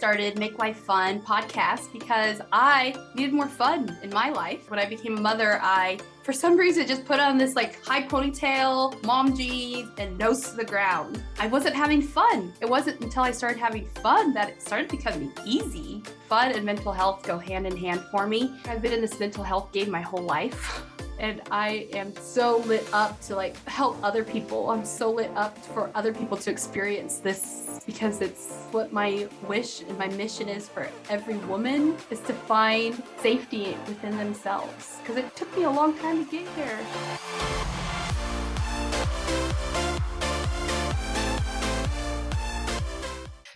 started Make Life Fun podcast because I needed more fun in my life. When I became a mother, I, for some reason, just put on this like high ponytail, mom jeans, and nose to the ground. I wasn't having fun. It wasn't until I started having fun that it started becoming easy. Fun and mental health go hand in hand for me. I've been in this mental health game my whole life. and I am so lit up to like help other people. I'm so lit up for other people to experience this because it's what my wish and my mission is for every woman is to find safety within themselves because it took me a long time to get here.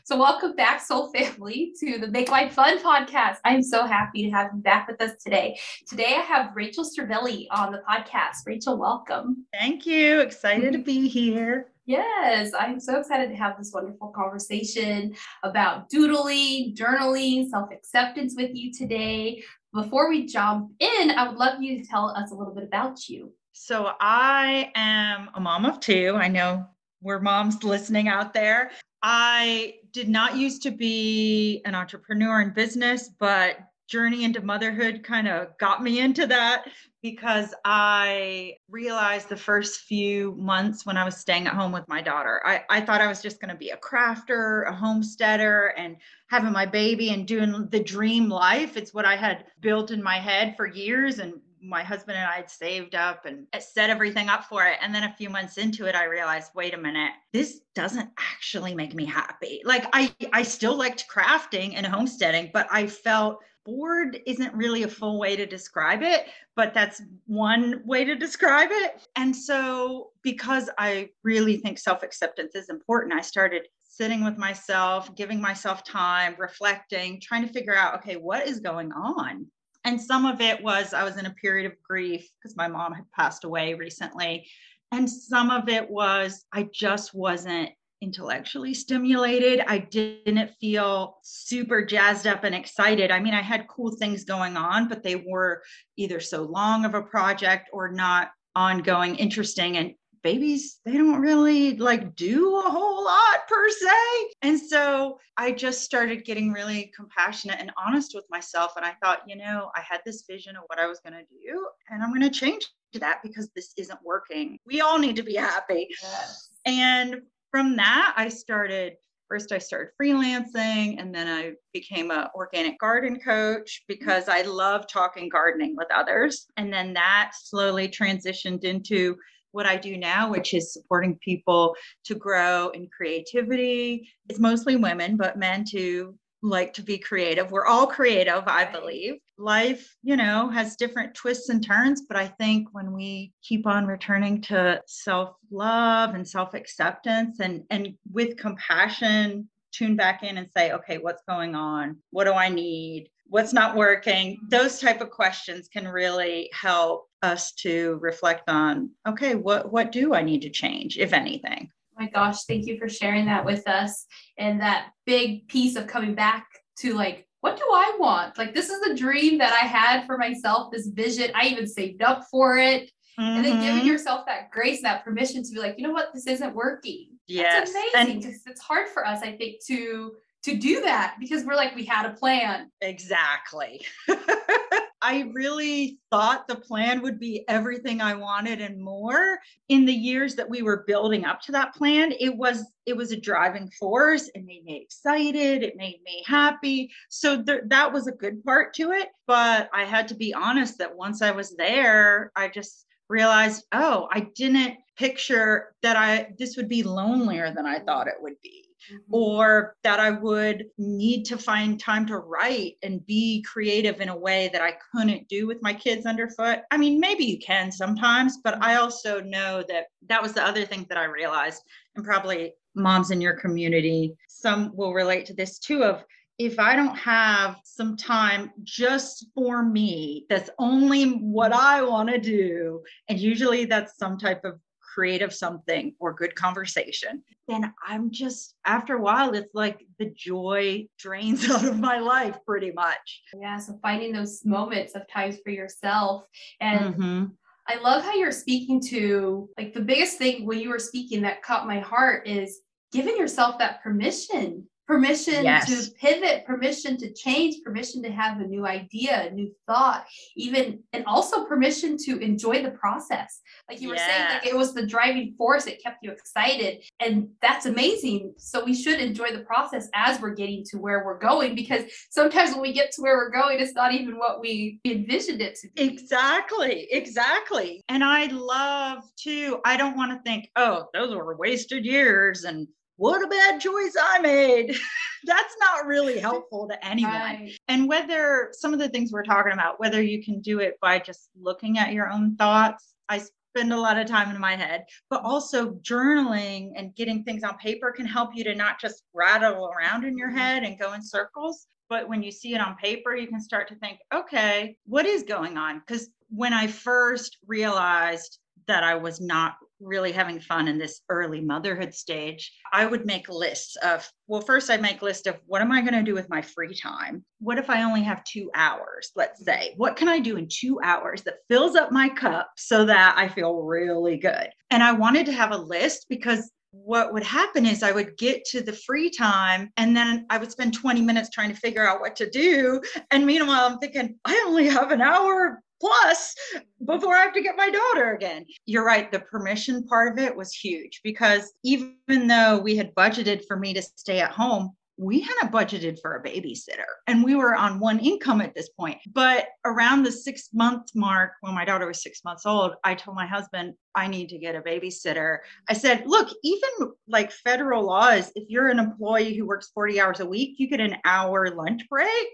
So, welcome back, Soul Family, to the Make Life Fun podcast. I am so happy to have you back with us today. Today, I have Rachel Strivelli on the podcast. Rachel, welcome. Thank you. Excited to be here. Yes, I'm so excited to have this wonderful conversation about doodling, journaling, self acceptance with you today. Before we jump in, I would love you to tell us a little bit about you. So, I am a mom of two. I know we're moms listening out there. I did not used to be an entrepreneur in business, but journey into motherhood kind of got me into that because I realized the first few months when I was staying at home with my daughter, I, I thought I was just going to be a crafter, a homesteader, and having my baby and doing the dream life. It's what I had built in my head for years and my husband and I had saved up and set everything up for it. And then a few months into it, I realized, wait a minute, this doesn't actually make me happy. Like I, I still liked crafting and homesteading, but I felt bored isn't really a full way to describe it, but that's one way to describe it. And so because I really think self-acceptance is important, I started sitting with myself, giving myself time, reflecting, trying to figure out, okay, what is going on? And some of it was I was in a period of grief because my mom had passed away recently. And some of it was I just wasn't intellectually stimulated. I didn't feel super jazzed up and excited. I mean, I had cool things going on, but they were either so long of a project or not ongoing, interesting. And babies they don't really like do a whole lot per se. And so i just started getting really compassionate and honest with myself and i thought you know i had this vision of what i was going to do and i'm going to change that because this isn't working. We all need to be happy. Yes. and from that i started first i started freelancing and then i became an organic garden coach because i love talking gardening with others. And then that slowly transitioned into what I do now, which is supporting people to grow in creativity. It's mostly women, but men too like to be creative. We're all creative, I believe. Life, you know, has different twists and turns, but I think when we keep on returning to self-love and self-acceptance and and with compassion, tune back in and say, okay, what's going on? What do I need? What's not working? Those type of questions can really help us to reflect on okay what what do i need to change if anything oh my gosh thank you for sharing that with us and that big piece of coming back to like what do i want like this is the dream that i had for myself this vision i even saved up for it mm-hmm. and then giving mm-hmm. yourself that grace that permission to be like you know what this isn't working yes That's amazing because it's hard for us i think to to do that because we're like we had a plan exactly I really thought the plan would be everything I wanted and more. In the years that we were building up to that plan, it was it was a driving force. It made me excited. It made me happy. So th- that was a good part to it. But I had to be honest that once I was there, I just realized, oh, I didn't picture that I this would be lonelier than I thought it would be. Mm-hmm. or that I would need to find time to write and be creative in a way that I couldn't do with my kids underfoot. I mean, maybe you can sometimes, but I also know that that was the other thing that I realized, and probably moms in your community, some will relate to this too of if I don't have some time just for me, that's only what I want to do. And usually that's some type of creative something or good conversation, then I'm just, after a while, it's like the joy drains out of my life pretty much. Yeah. So finding those moments of times for yourself. And mm-hmm. I love how you're speaking to like the biggest thing when you were speaking that caught my heart is giving yourself that permission permission Yes. to pivot, permission to change, permission to have a new idea, a new thought, even and also permission to enjoy the process. Like you were saying, like it was the driving force, that kept you excited, and that's amazing. So we should enjoy the process as we're getting to where we're going because sometimes when we get to where we're going, it's not even what we envisioned it to be. Exactly, exactly. And I love to, I don't want to think, oh, those were wasted years and what a bad choice I made. That's not really helpful to anyone. Right. And whether some of the things we're talking about, whether you can do it by just looking at your own thoughts, I spend a lot of time in my head, but also journaling and getting things on paper can help you to not just rattle around in your mm-hmm. head and go in circles. But when you see it on paper, you can start to think, okay, what is going on? Because when I first realized that I was not really having fun in this early motherhood stage, I would make lists of, well, first I'd make list of what am I going to do with my free time? What if I only have two hours, let's say? What can I do in two hours that fills up my cup so that I feel really good? And I wanted to have a list because what would happen is I would get to the free time and then I would spend 20 minutes trying to figure out what to do. And meanwhile, I'm thinking, I only have an hour plus before I have to get my daughter again. You're right. The permission part of it was huge because even though we had budgeted for me to stay at home, we hadn't budgeted for a babysitter and we were on one income at this point. But around the six month mark, when my daughter was six months old, I told my husband, I need to get a babysitter. I said, look, even like federal laws, if you're an employee who works 40 hours a week, you get an hour lunch break.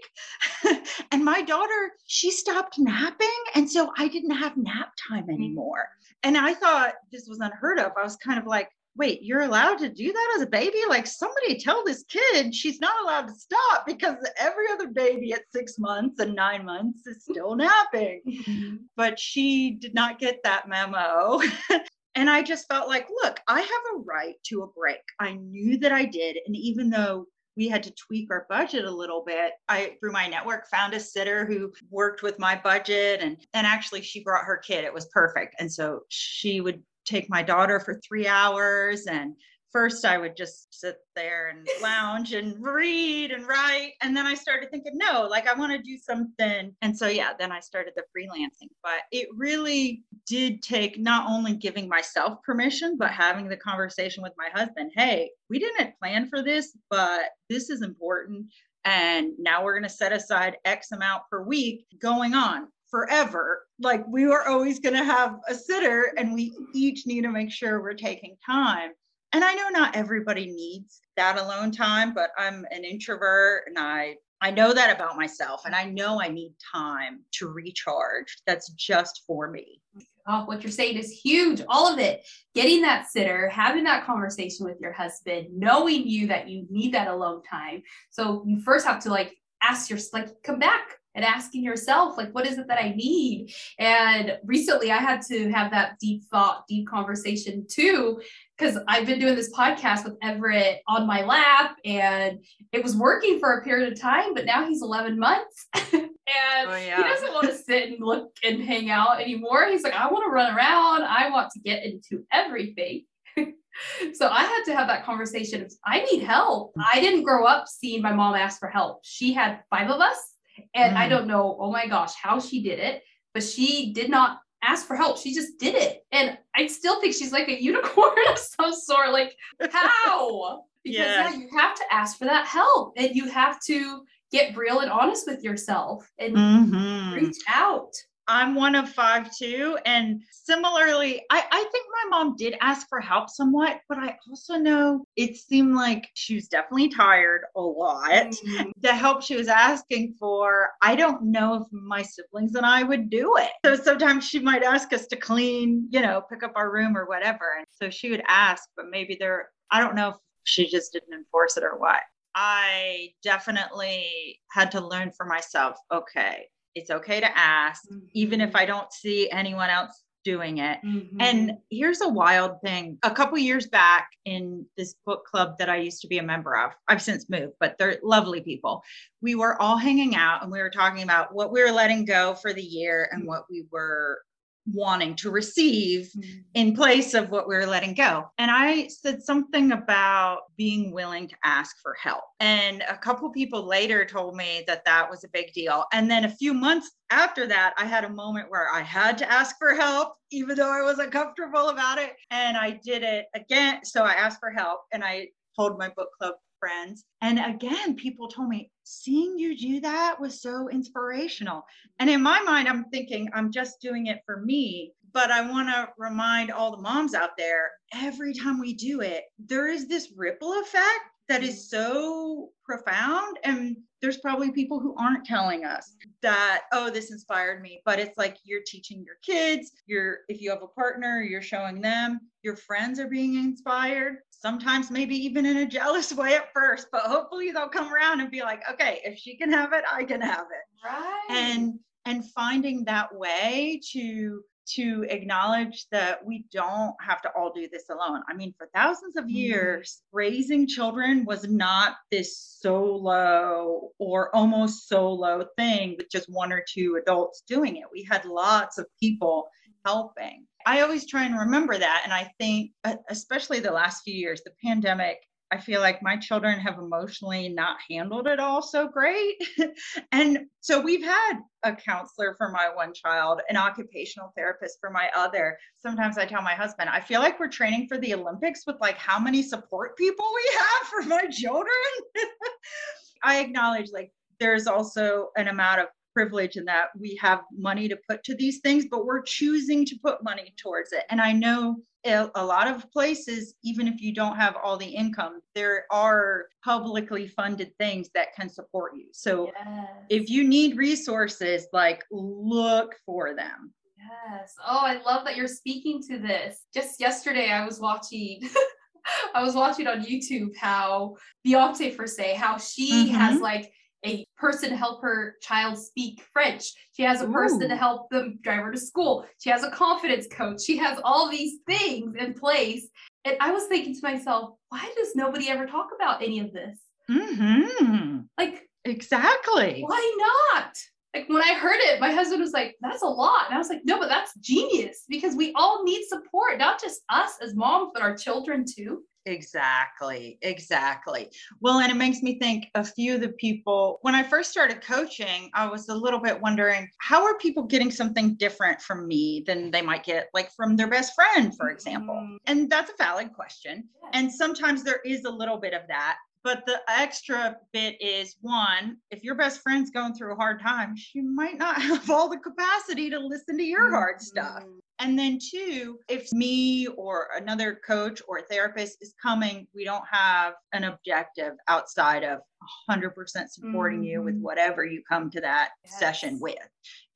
and my daughter, she stopped napping. And so I didn't have nap time mm-hmm. anymore. And I thought this was unheard of. I was kind of like, wait, you're allowed to do that as a baby? Like somebody tell this kid she's not allowed to stop because every other baby at six months and nine months is still napping. Mm-hmm. But she did not get that memo. and I just felt like, look, I have a right to a break. I knew that I did. And even though we had to tweak our budget a little bit. I through my network found a sitter who worked with my budget and and actually she brought her kid. It was perfect. And so she would take my daughter for 3 hours and first I would just sit there and lounge and read and write and then I started thinking no, like I want to do something. And so yeah, then I started the freelancing. But it really did take not only giving myself permission but having the conversation with my husband, "Hey, we didn't plan for this, but this is important and now we're going to set aside x amount per week going on forever. Like we were always going to have a sitter and we each need to make sure we're taking time. And I know not everybody needs that alone time, but I'm an introvert and I I know that about myself and I know I need time to recharge. That's just for me. Oh, what you're saying is huge. All of it. Getting that sitter, having that conversation with your husband, knowing you that you need that alone time. So you first have to like ask your like come back and asking yourself like what is it that I need? And recently I had to have that deep thought, deep conversation too because I've been doing this podcast with Everett on my lap and it was working for a period of time, but now he's 11 months and Oh, yeah. he doesn't want to sit and look and hang out anymore. He's like, I want to run around. I want to get into everything. so I had to have that conversation. I need help. I didn't grow up seeing my mom ask for help. She had five of us, and I Mm. don't know, oh my gosh, how she did it, but she did not ask for help. She just did it. And I still think she's like a unicorn of some sort. Like, how? Because Yeah. yeah, you have to ask for that help and you have to get real and honest with yourself and Mhm. reach out. I'm one of five too. And similarly, I, I think my mom did ask for help somewhat, but I also know it seemed like she was definitely tired a lot. Mm, The help she was asking for, I don't know if my siblings and I would do it. So sometimes she might ask us to clean, you know, pick up our room or whatever. And so she would ask, but maybe there, I don't know if she just didn't enforce it or what. I definitely had to learn for myself okay, it's okay to ask, even if I don't see anyone else doing it. Mhm. And here's a wild thing. A couple years back in this book club that I used to be a member of, I've since moved, but they're lovely people. We were all hanging out and we were talking about what we were letting go for the year and what we were wanting to receive Mm-hmm. in place of what we were letting go. And I said something about being willing to ask for help. And a couple people later told me that that was a big deal. And then a few months after that, I had a moment where I had to ask for help, even though I wasn't comfortable about it. And I did it again. So I asked for help and I told my book club friends. And again, people told me, seeing you do that was so inspirational. And in my mind, I'm thinking, I'm just doing it for me. But I want to remind all the moms out there every time we do it, there is this ripple effect that is so profound. And there's probably people who aren't telling us that, oh, this inspired me. But it's like you're teaching your kids, you're, if you have a partner, you're showing them, your friends are being inspired. Sometimes maybe even in a jealous way at first, but hopefully they'll come around and be like, okay, if she can have it, I can have it Right. and and finding that way to to acknowledge that we don't have to all do this alone. I mean, for thousands of Mhm. years, raising children was not this solo or almost solo thing with just one or two adults doing it. We had lots of people helping. I always try and remember that. And I think, especially the last few years, the pandemic, I feel like my children have emotionally not handled it all so great. and so we've had a counselor for my one child, an occupational therapist for my other. Sometimes I tell my husband, I feel like we're training for the Olympics with like how many support people we have for my children. I acknowledge like there's also an amount of privilege in that we have money to put to these things, but we're choosing to put money towards it. And I know a lot of places, even if you don't have all the income, there are publicly funded things that can support you. So yes. if you need resources, like look for them. Yes. Oh, I love that you're speaking to this. Just yesterday, I was watching. I was watching on YouTube how Beyonce, for say, how she has Mhm. like a person to help her child speak French. She has a person to help them drive her to school. She has a confidence coach. She has all these things in place. And I was thinking to myself, why does nobody ever talk about any of this? hmm Like, Exactly. why not? Like when I heard it, my husband was like, that's a lot. And I was like, no, but that's genius because we all need support, not just us as moms, but our children too. Exactly, exactly. Well, and it makes me think a few of the people, when I first started coaching, I was a little bit wondering how are people getting something different from me than they might get like from their best friend, for example? Mhm. And that's a valid question. And sometimes there is a little bit of that. But the extra bit is one, if your best friend's going through a hard time, she might not have all the capacity to listen to your hard stuff. And then two, if me or another coach or therapist is coming, we don't have an objective outside of 100% supporting you with Mhm. whatever you come to that session with.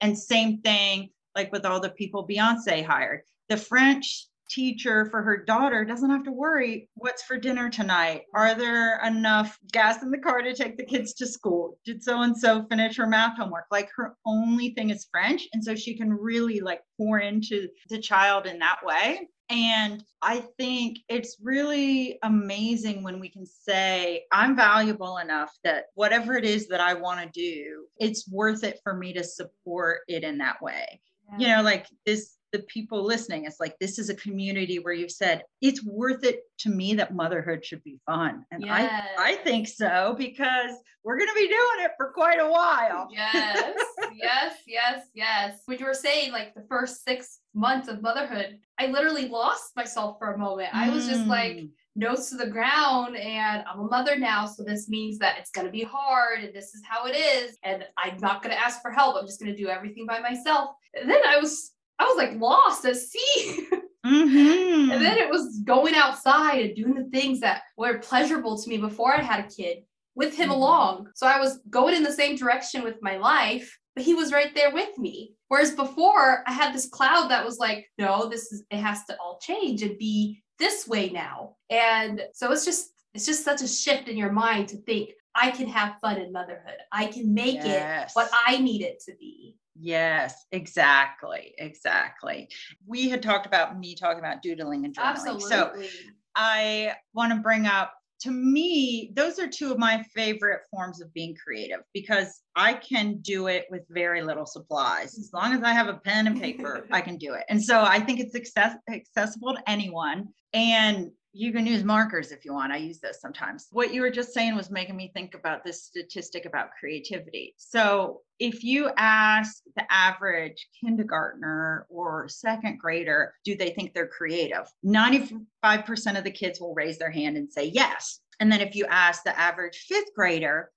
And same thing like with all the people Beyonce hired. The French teacher for her daughter doesn't have to worry what's for dinner tonight. Are there enough gas in the car to take the kids to school? Did so and so finish her math homework? Like her only thing is french and so she can really like pour into the child in that way. And I think it's really amazing when we can say, I'm valuable enough that whatever it is that I want to do, it's worth it for me to support it in that way. You know like this the people listening it's like this is a community where you've said it's worth it to me that motherhood should be fun and i i think so because we're going to be doing it for quite a while yes, yes, yes, yes. When you were saying like the first six months of motherhood, I literally lost myself for a moment. I was just like Mm, nose to the ground, and I'm a mother now, so this means that it's gonna be hard, and this is how it is, and I'm not gonna ask for help. I'm just gonna do everything by myself. And then I was, I was like lost at sea. mhm. And then it was going outside and doing the things that were pleasurable to me before I had a kid with him Mhm. along. So I was going in the same direction with my life, but he was right there with me. Whereas before I had this cloud that was like, no, this is it has to all change and be this way now. And so it's just it's just such a shift in your mind to think I can have fun in motherhood. I can make it what I need it to be. Yes, exactly, exactly. We had talked about me talking about doodling and journaling. So I want to bring up to me, those are two of my favorite forms of being creative because I can do it with very little supplies. As long as I have a pen and paper, I can do it. And so I think it's access- accessible to anyone. And you can use markers if you want. I use those sometimes. What you were just saying was making me think about this statistic about creativity. So, if you ask the average kindergartner or second grader, do they think they're creative? 95% of the kids will raise their hand and say yes. And then if you ask the average fifth grader,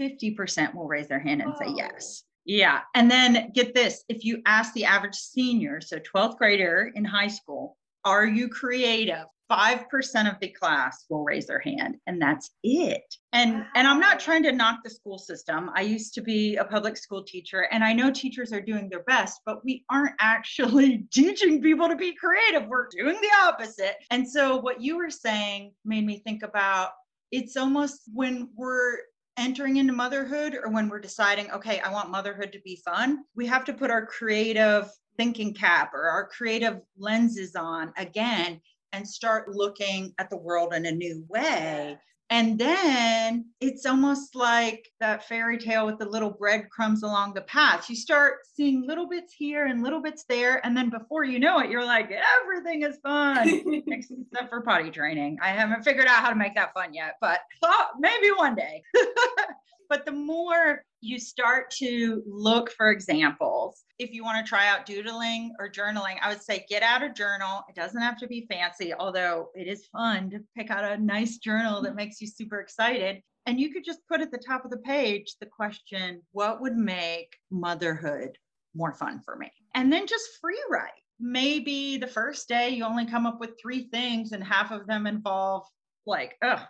50% will raise their hand and say yes. Yeah. And then get this if you ask the average senior, so 12th grader in high school, are you creative? 5% of the class will raise their hand and that's it. And wow. and I'm not trying to knock the school system. I used to be a public school teacher and I know teachers are doing their best, but we aren't actually teaching people to be creative. We're doing the opposite. And so what you were saying made me think about it's almost when we're entering into motherhood or when we're deciding, okay, I want motherhood to be fun, we have to put our creative thinking cap or our creative lenses on again and start looking at the world in a new way. And then it's almost like that fairy tale with the little breadcrumbs along the path. You start seeing little bits here and little bits there. And then before you know it, you're like, everything is fun, except for potty training. I haven't figured out how to make that fun yet, but oh, maybe one day. but the more you start to look for examples. If you want to try out doodling or journaling, I would say get out a journal. It doesn't have to be fancy, although it is fun to pick out a nice journal that makes you super excited. And you could just put at the top of the page the question, what would make motherhood more fun for me? And then just free write. Maybe the first day you only come up with three things and half of them involve like, oh,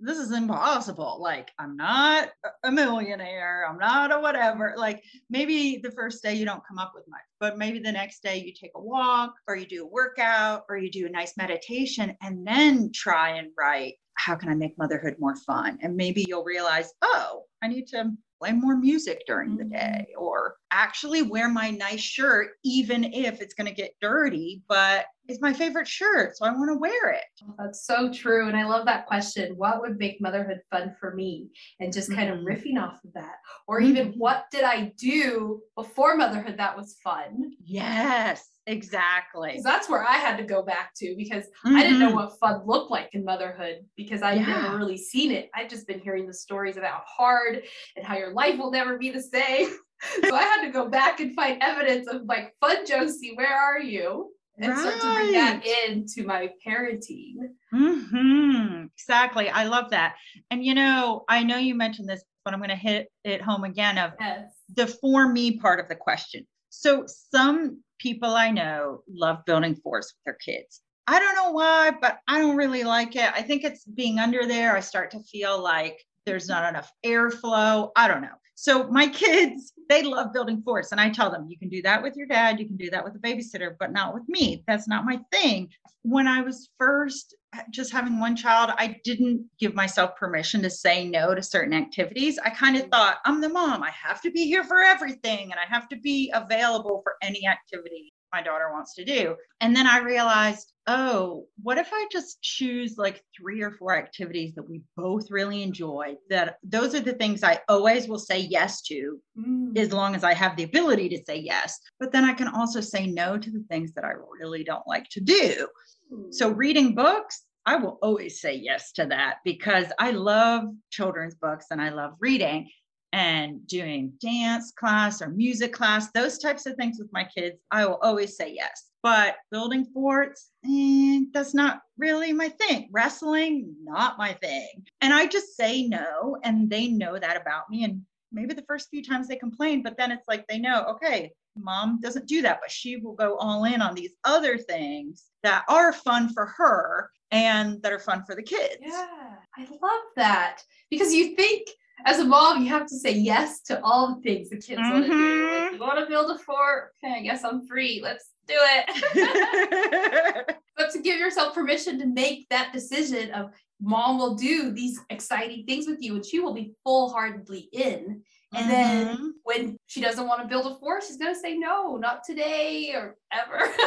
this is impossible. Like, I'm not a millionaire. I'm not a whatever. Like, maybe the first day you don't come up with much, but maybe the next day you take a walk or you do a workout or you do a nice meditation and then try and write, how can I make motherhood more fun? And maybe you'll realize, oh, I need to play more music during the mm-hmm. day or actually wear my nice shirt, even if it's going to get dirty, but it's my favorite shirt. So I want to wear it. That's so true. And I love that question. What would make motherhood fun for me? And just kind mm-hmm. of riffing off of that. Or even mm-hmm. what did I do before motherhood that was fun? Yes. Exactly. That's where I had to go back to because mm-hmm. I didn't know mm-hmm. what fun looked like in motherhood because I'd yeah. never really seen it. I've just been hearing the stories about hard and how your life will never be the same. so I had to go back and find evidence of like, fun Josie, where are you? And right. start to bring that into my parenting. Mm-hmm. Exactly. I love that. And you know, I know you mentioned this, but I'm going to hit it home again of yes. the for me part of the question. So some people I know love building forts with their kids. I don't know why, but I don't really like it. I think it's being under there. I start to feel like there's not enough airflow. I don't know. So my kids, they love building forts. And I tell them, you can do that with your dad, you can do that with a babysitter, but not with me. That's not my thing. When I was first just having one child, I didn't give myself permission to say no to certain activities. I kind of mm. thought, I'm the mom. I have to be here for everything and I have to be available for any activity my daughter wants to do. And then I realized, oh, what if I just choose like three or four activities that we both really enjoy? That those are the things I always will say yes to, mm. as long as I have the ability to say yes. But then I can also say no to the things that I really don't like to do. Mm. So reading books, I will always say yes to that because I love children's books and I love reading and doing dance class or music class, those types of things with my kids, I will always say yes. But building forts, eh, that's not really my thing. Wrestling, not my thing. And I just say no, and they know that about me. And maybe the first few times they complain, but then it's like they know, okay, mom doesn't do that, but she will go all in on these other things that are fun for her and that are fun for the kids. Yeah, I love that because you think as a mom, you have to say yes to all the things the kids mm-hmm. want to do. Like, you want to build a fort? Okay, I guess I'm free. Let's do it. but to give yourself permission to make that decision of mom will do these exciting things with you and she will be full heartedly in And then mm-hmm. when she doesn't want to build a fort, she's going to say, no, not today or ever.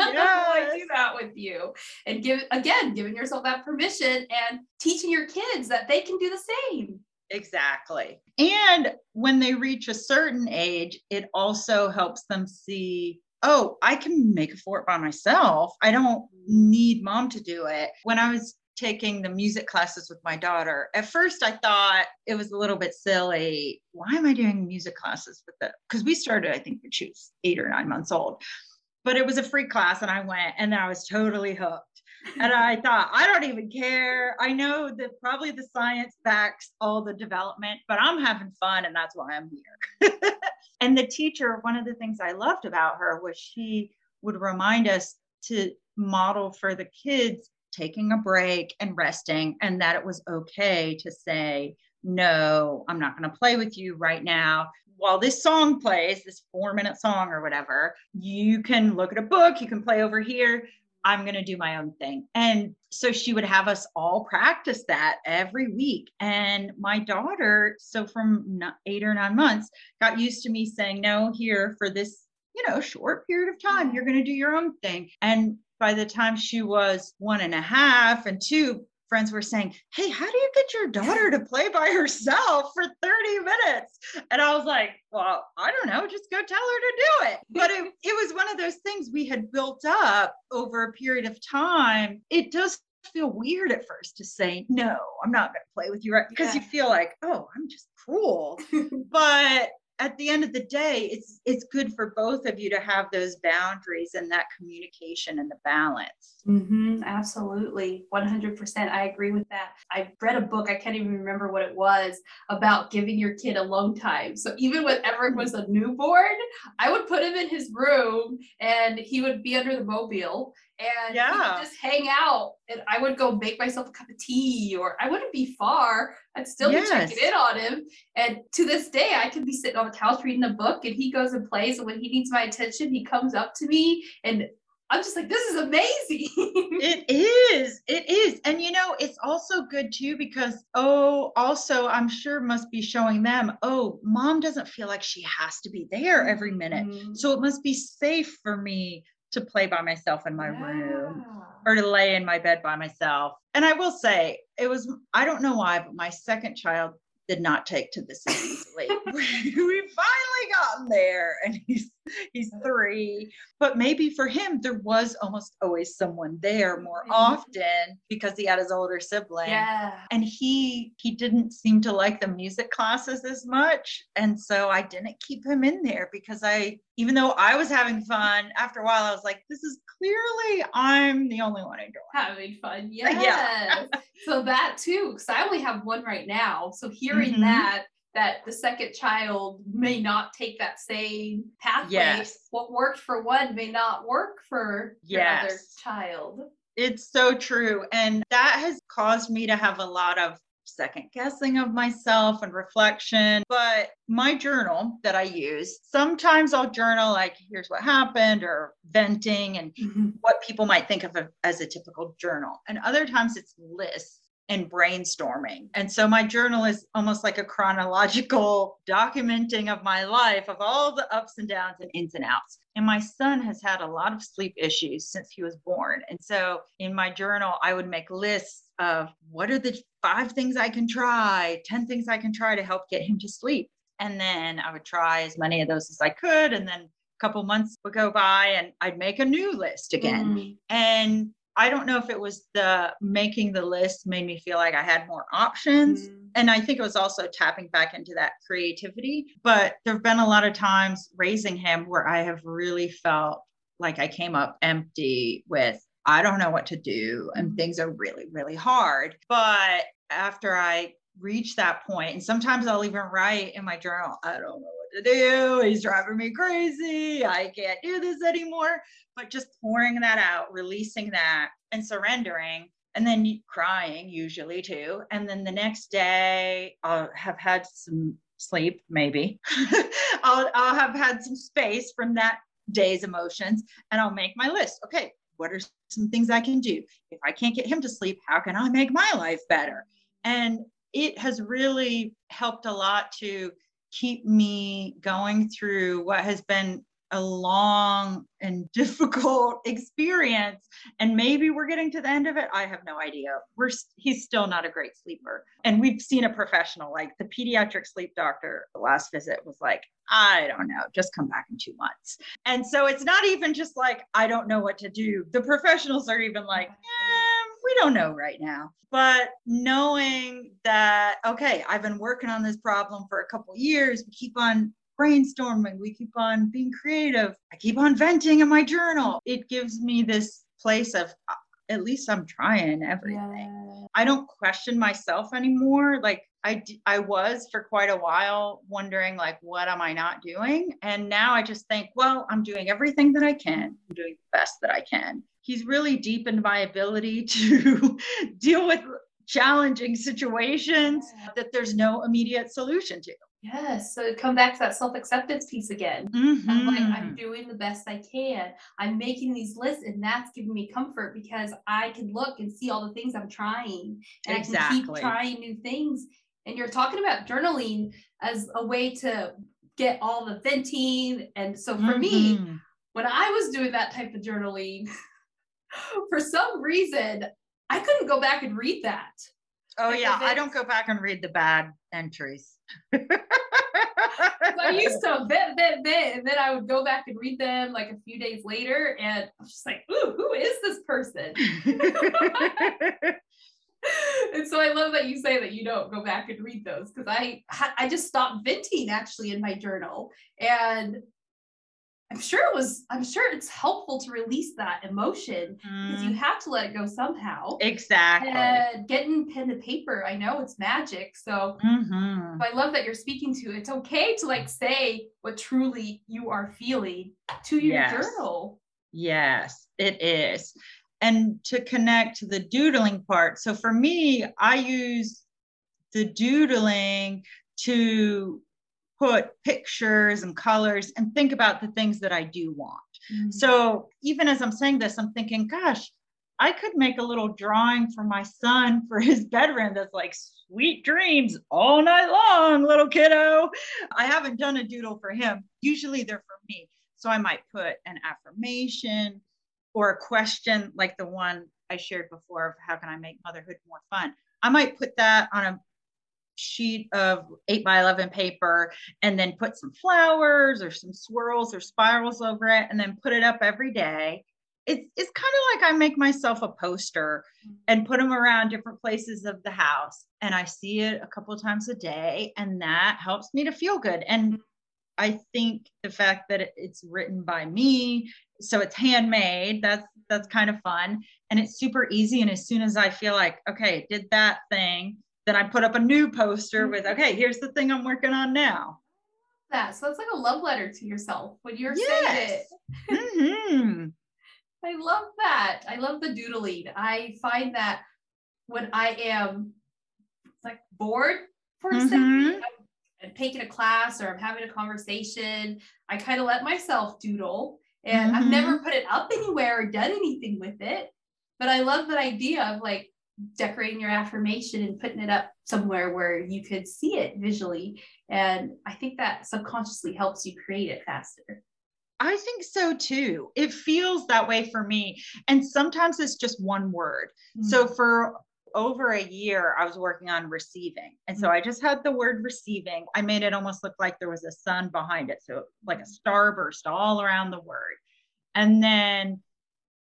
Yes. I do that with you. And give, again, giving yourself that permission and teaching your kids that they can do the same. Exactly. And when they reach a certain age, it also helps them see oh, I can make a fort by myself. I don't need mom to do it. When I was taking the music classes with my daughter. At first, I thought it was a little bit silly. Why am I doing music classes with them? Because we started, I think, when she was eight or nine months old. But it was a free class, and I went, and I was totally hooked. And I thought, I don't even care. I know that probably the science backs all the development, but I'm having fun, and that's why I'm here. and the teacher, one of the things I loved about her was she would remind us to model for the kids taking a break and resting, and that it was okay to say, No, I'm not going to play with you right now. While this song plays, this four minute song or whatever, you can look at a book, you can play over here. I'm going to do my own thing. And so she would have us all practice that every week. And my daughter, so from eight or nine months, got used to me saying, No, here for this you know, short period of time, you're going to do your own thing. And by the time she was one and a half and two, friends were saying, Hey, how do you get your daughter to play by herself for 30 minutes? And I was like, Well, I don't know, just go tell her to do it. But it, it was one of those things we had built up over a period of time. It does feel weird at first to say, No, I'm not going to play with you, right? Because yeah. you feel like, Oh, I'm just cruel. but at the end of the day it's it's good for both of you to have those boundaries and that communication and the balance. Mm-hmm, absolutely 100% i agree with that. I read a book i can't even remember what it was about giving your kid alone time. So even when everett was a newborn i would put him in his room and he would be under the mobile and yeah. just hang out. And I would go make myself a cup of tea, or I wouldn't be far. I'd still yes. be checking in on him. And to this day, I could be sitting on the couch reading a book, and he goes and plays. And when he needs my attention, he comes up to me, and I'm just like, this is amazing. it is. It is. And you know, it's also good too because, oh, also, I'm sure must be showing them, oh, mom doesn't feel like she has to be there every minute. Mm-hmm. So it must be safe for me to play by myself in my yeah. room or to lay in my bed by myself. And I will say, it was, I don't know why, but my second child did not take to this easily. we finally gotten there and he's he's three. But maybe for him there was almost always someone there more mm-hmm. often because he had his older sibling. Yeah. And he he didn't seem to like the music classes as much. And so I didn't keep him in there because I even though I was having fun, after a while I was like, this is clearly I'm the only one enjoying. Having fun. Yes. Yeah. so that too, because I only have one right now. So hearing mm-hmm. that that the second child may not take that same pathway. Yes. What worked for one may not work for yes. other child. It's so true. And that has caused me to have a lot of second guessing of myself and reflection. But my journal that I use, sometimes I'll journal like, here's what happened, or venting and mm-hmm. what people might think of as a typical journal. And other times it's lists and brainstorming. And so my journal is almost like a chronological documenting of my life of all the ups and downs and ins and outs. And my son has had a lot of sleep issues since he was born. And so in my journal, I would make lists of what are the five things I can try, 10 things I can try to help get him to sleep. And then I would try as many of those as I could. And then a couple months would go by and I'd make a new list again. Mm. And I don't know if it was the making the list made me feel like I had more options. Mm. And I think it was also tapping back into that creativity. But there have been a lot of times raising him where I have really felt like I came up empty with, I don't know what to do, and mm. things are really, really hard. But after I reach that point, and sometimes I'll even write in my journal, I don't know to do. He's driving me crazy. I can't do this anymore. But just pouring that out, releasing that, and surrendering, and then crying usually too. And then the next day, I'll have had some sleep, maybe. I'll, I'll have had some space from that day's emotions, and I'll make my list. Okay, what are some things I can do? If I can't get him to sleep, how can I make my life better? And it has really helped a lot to keep me going through what has been a long and difficult experience and maybe we're getting to the end of it. I have no idea. We're he's still not a great sleeper. And we've seen a professional like the pediatric sleep doctor the last visit was like i don't know just come back in two months. And so it's not even just like i don't know what to do. The professionals are even like eh, we don't know right now but knowing that okay i've been working on this problem for a couple years we keep on brainstorming, we keep on being creative. I keep on venting in my journal. It gives me this place of uh, at least I'm trying everything. Yeah. I don't question myself anymore. Like I I was for quite a while wondering like what am I not doing? And now I just think, well, I'm doing everything that I can. I'm doing the best that I can. He's really deepened my ability to deal with challenging situations that there's no immediate solution to. Yes. So come back to that self acceptance piece again. Mm-hmm. I'm like, I'm mm-hmm. doing the best I can. I'm making these lists, and that's giving me comfort because I can look and see all the things I'm trying, and exactly. I can keep trying new things. And you're talking about journaling as a way to get all the venting. And so for mm-hmm. me, when I was doing that type of journaling, for some reason, I couldn't go back and read that. Oh yeah, I don't go back and read the bad entries. I used to bit, bit, bit, and then I would go back and read them like a few days later, and I was just like, "Ooh, who is this person?" and so I love that you say that you don't go back and read those because I I just stopped venting actually in my journal, and I'm sure it was, I'm sure it's helpful to release that emotion because mm. you have to let it go somehow. Exactly. And getting pen to paper, I know it's magic. So mm-hmm. I love that you're speaking to it's okay to like say what truly you are feeling to your yes. journal. Yes, it is. And to connect to the doodling part. So for me, I use the doodling to put pictures and colors and think about the things that I do want. Mm-hmm. So even as I'm saying this, I'm thinking, gosh, I could make a little drawing for my son for his bedroom that's like sweet dreams all night long, little kiddo. I haven't done a doodle for him. Usually they're for me. So I might put an affirmation or a question like the one I shared before of how can I make motherhood more fun. I might put that on a sheet of 8 by 11 paper and then put some flowers or some swirls or spirals over it and then put it up every day it's, it's kind of like I make myself a poster and put them around different places of the house. And I see it a couple of times a day, and that helps me to feel good. And I think the fact that it's written by me, so it's handmade, that's that's kind of fun. And it's super easy. And as soon as I feel like, okay, did that thing, then I put up a new poster with, mm-hmm. okay, here's the thing I'm working on now. That so that's like a love letter to yourself when you're yes. saying it. mm-hmm. I love that. I love the doodling. I find that when I am like bored for a mm-hmm. second, I'm taking a class or I'm having a conversation, I kind of let myself doodle. And mm-hmm. I've never put it up anywhere or done anything with it. But I love that idea of like decorating your affirmation and putting it up somewhere where you could see it visually. And I think that subconsciously helps you create it faster. I think so too. It feels that way for me. And sometimes it's just one word. Mm-hmm. So for over a year, I was working on receiving. And so mm-hmm. I just had the word receiving. I made it almost look like there was a sun behind it. So like a starburst all around the word. And then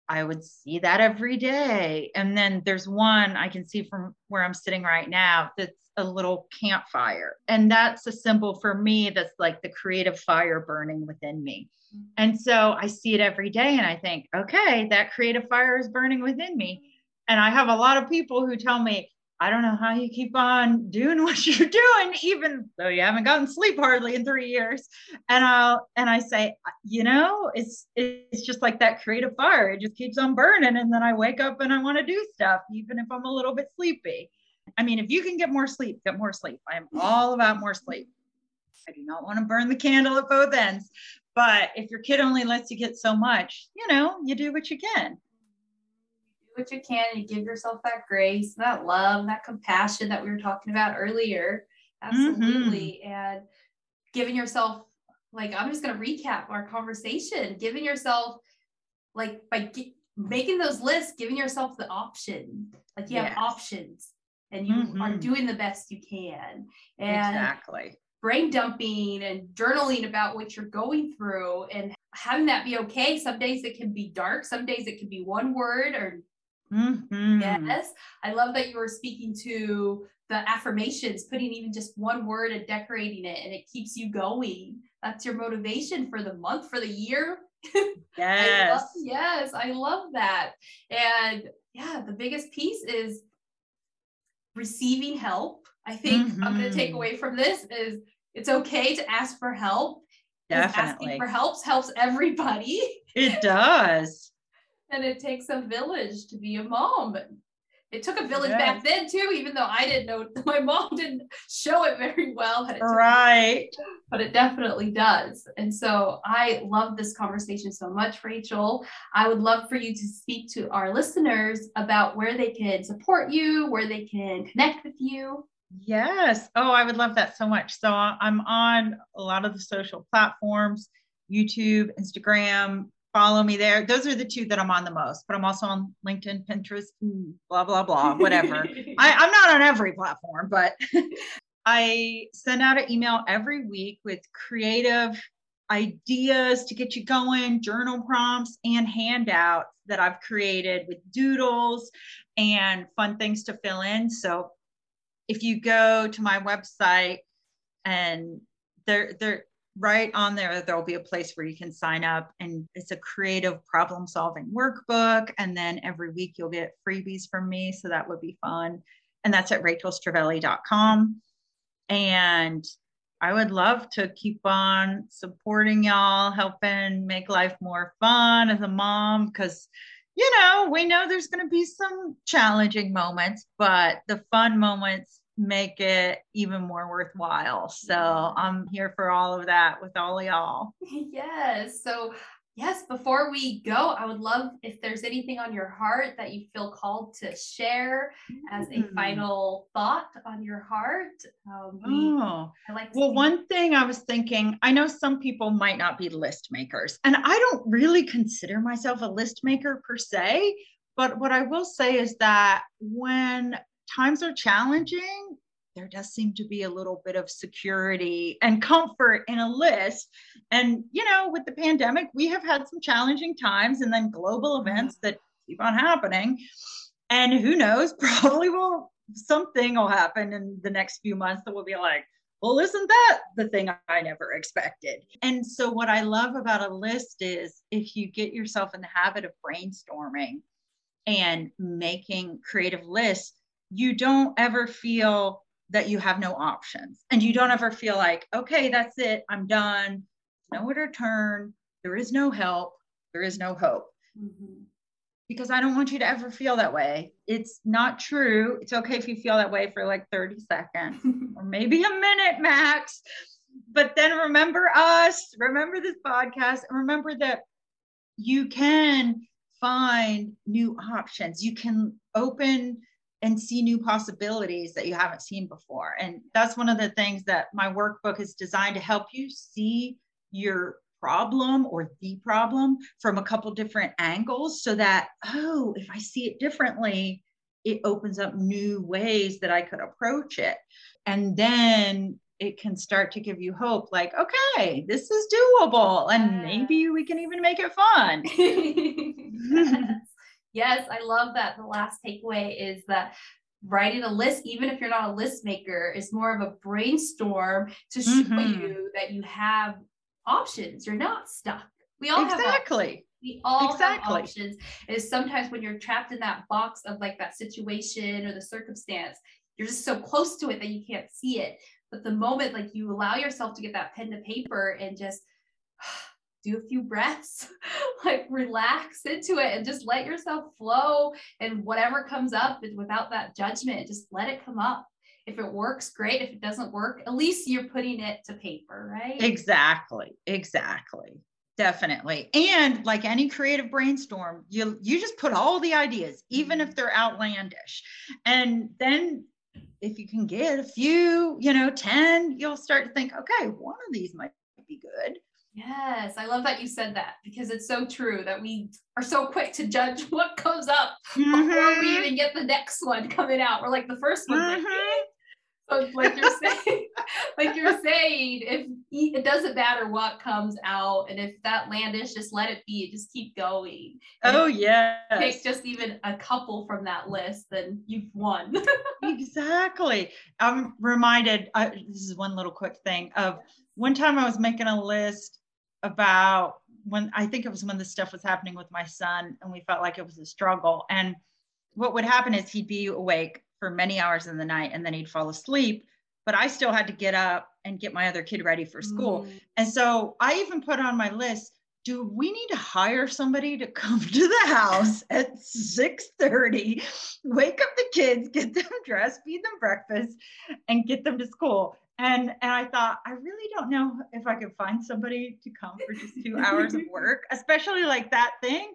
I would see that every day. And then there's one I can see from where I'm sitting right now that's a little campfire. And that's a symbol for me that's like the creative fire burning within me. And so I see it every day and I think, okay, that creative fire is burning within me. And I have a lot of people who tell me, I don't know how you keep on doing what you're doing, even though you haven't gotten sleep hardly in three years. And I'll and I say, you know, it's it's just like that creative fire. It just keeps on burning. And then I wake up and I want to do stuff, even if I'm a little bit sleepy. I mean, if you can get more sleep, get more sleep. I am all about more sleep. I do not want to burn the candle at both ends. But if your kid only lets you get so much, you know, you do what you can what you can and give yourself that grace, that love, that compassion that we were talking about earlier. Absolutely. Mm-hmm. And giving yourself like i'm just going to recap our conversation giving yourself like by making those lists giving yourself the option like you yes. have options and you mm-hmm. are doing the best you can and exactly brain dumping and journaling about what you're going through and having that be okay some days it can be dark some days it can be one word or mm-hmm. yes i love that you were speaking to the affirmations putting even just one word and decorating it and it keeps you going that's your motivation for the month for the year yes I love, yes i love that and yeah the biggest piece is receiving help. I think mm-hmm. I'm going to take away from this is it's okay to ask for help. Definitely. Asking for helps helps everybody. It does. And it takes a village to be a mom it took a village back then too, even though I didn't know my mom didn't show it very well. It right. but it definitely does. And so I love this conversation so much, Rachel. I would love for you to speak to our listeners about where they can support you, where they can connect with you. Yes. Oh, I would love that so much. So I'm on a lot of the social platforms YouTube, Instagram, follow me there. Those are the two that I'm on the most, but I'm also on LinkedIn, Pinterest, hmm. blah, blah, blah, whatever. I, I'm not on every platform, but I send out an email every week with creative ideas to get you going, journal prompts, and handouts that I've created with doodles and fun things to fill in. So if you go to my website and there, there, right on there there'll be a place where you can sign up and it's a creative problem solving workbook and then every week you'll get freebies from me so that would be fun. And that's at rachelstrivelli.com and i would love to keep on supporting y'all helping make life more fun as a mom because you know we know there's going to be some challenging moments but the fun moments make it even more worthwhile. So I'm here for all of that with all of y'all. Yes. So yes, before we go, I would love if there's anything on your heart that you feel called to share as a mm. final thought on your heart. Um, we, oh, I like well, one thing I was thinking, I know some people might not be list makers, and I don't really consider myself a list maker per se. But what I will say is that when times are challenging, there does seem to be a little bit of security and comfort in a list. And, you know, with the pandemic, we have had some challenging times and then global mm-hmm. events that keep on happening. And who knows, probably will something will happen in the next few months that will be like, well, isn't that the thing I never expected? And so, what I love about a list is if you get yourself in the habit of brainstorming and making creative lists, you don't ever feel that you have no options. And you don't ever feel like okay that's it i'm done. Nowhere to turn. There is no help. There is no hope. Mm-hmm. because i don't want you to ever feel that way. It's not true. It's okay if you feel that way for like 30 seconds or maybe a minute max. But then remember us. Remember this podcast. And remember that you can find new options. You can open and see new possibilities that you haven't seen before. And that's one of the things that my workbook is designed to help you see your problem or the problem from a couple different angles so that, oh, if I see it differently, it opens up new ways that I could approach it. And then it can start to give you hope like, okay, this is doable. And maybe we can even make it fun. Yes, I love that. The last takeaway is that writing a list, even if you're not a list maker, is more of a brainstorm to show mm-hmm. you that you have options. You're not stuck. We all have exactly. we all exactly. have options. Is sometimes when you're trapped in that box of like that situation or the circumstance, you're just so close to it that you can't see it. But the moment like you allow yourself to get that pen to paper and just do a few breaths, like relax into it and just let yourself flow. And whatever comes up without that judgment, just let it come up. If it works, great. If it doesn't work, at least you're putting it to paper, right? Exactly. Exactly. Definitely. And like any creative brainstorm, you you just put all the ideas, even if mm-hmm. they're outlandish. And then if you can get a few, you know, 10, you'll start to think, okay, one of these might be good. Yes, I love that you said that because it's so true that we are so quick to judge what comes up mm-hmm. before we mm-hmm. even get the next one coming out. We're like the first one. Mm-hmm. Like, so like you're saying, like you're saying, if it doesn't matter what comes out, and if that landish, just let it be. Just keep going. And oh yeah. Pick just even a couple from that list, then you've won. exactly. I'm reminded. Uh, this is one little quick thing of one time I was making a list about when I think it was when the stuff was happening with my son, and we felt like it was a struggle. And what would happen is he'd be awake for many hours in the night and then he'd fall asleep but I still had to get up and get my other kid ready for school. Mm. And so I even put on my list, do we need to hire somebody to come to the house at 6:30, wake up the kids, get them dressed, feed them breakfast, and get them to school? And and I thought, I really don't know if I could find somebody to come for just two hours of work, especially like that thing.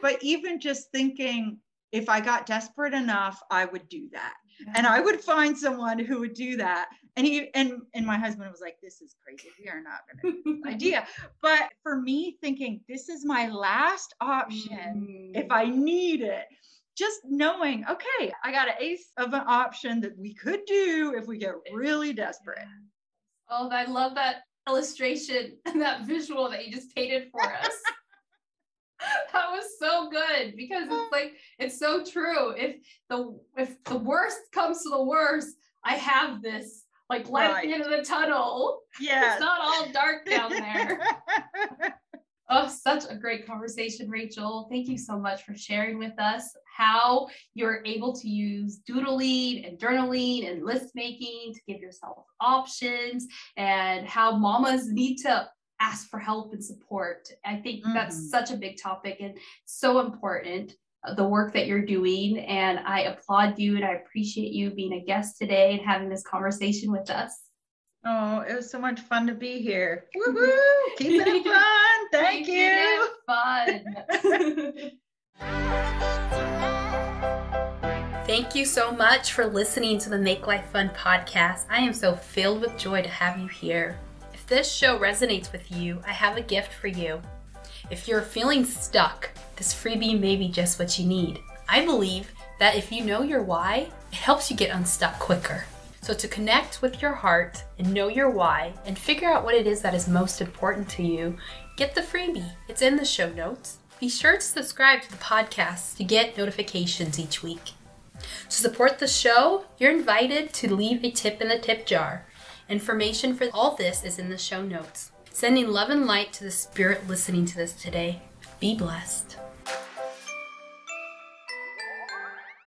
But even just thinking, if I got desperate enough, I would do that. Yeah. And I would find someone who would do that. And he and and my husband was like, This is crazy. We are not gonna do this idea. But for me, thinking this is my last option mm. if I need it. Just knowing, okay, I got an ace of an option that we could do if we get really desperate. Oh, I love that illustration and that visual that you just painted for us. that was so good because it's like it's so true. If the if the worst comes to the worst, I have this like light right. at the end of the tunnel. Yeah, it's not all dark down there. Oh, such a great conversation, Rachel. Thank you so much for sharing with us how you're able to use doodling and journaling and list making to give yourself options and how mamas need to ask for help and support. I think mm-hmm. that's such a big topic and so important uh, the work that you're doing and I applaud you and I appreciate you being a guest today and having this conversation with us. Oh, it was so much fun to be here. Woohoo! Keep it fun. Thank Keep you. fun. Thank you so much for listening to the Make Life Fun podcast. I am so filled with joy to have you here If this show resonates with you, I have a gift for you. If you're feeling stuck, this freebie may be just what you need. I believe that if you know your why, it helps you get unstuck quicker. So, to connect with your heart and know your why and figure out what it is that is most important to you, get the freebie. It's in the show notes. Be sure to subscribe to the podcast to get notifications each week. To support the show, you're invited to leave a tip in the tip jar. Information for all this is in the show notes. Sending love and light to the spirit listening to this today. Be blessed.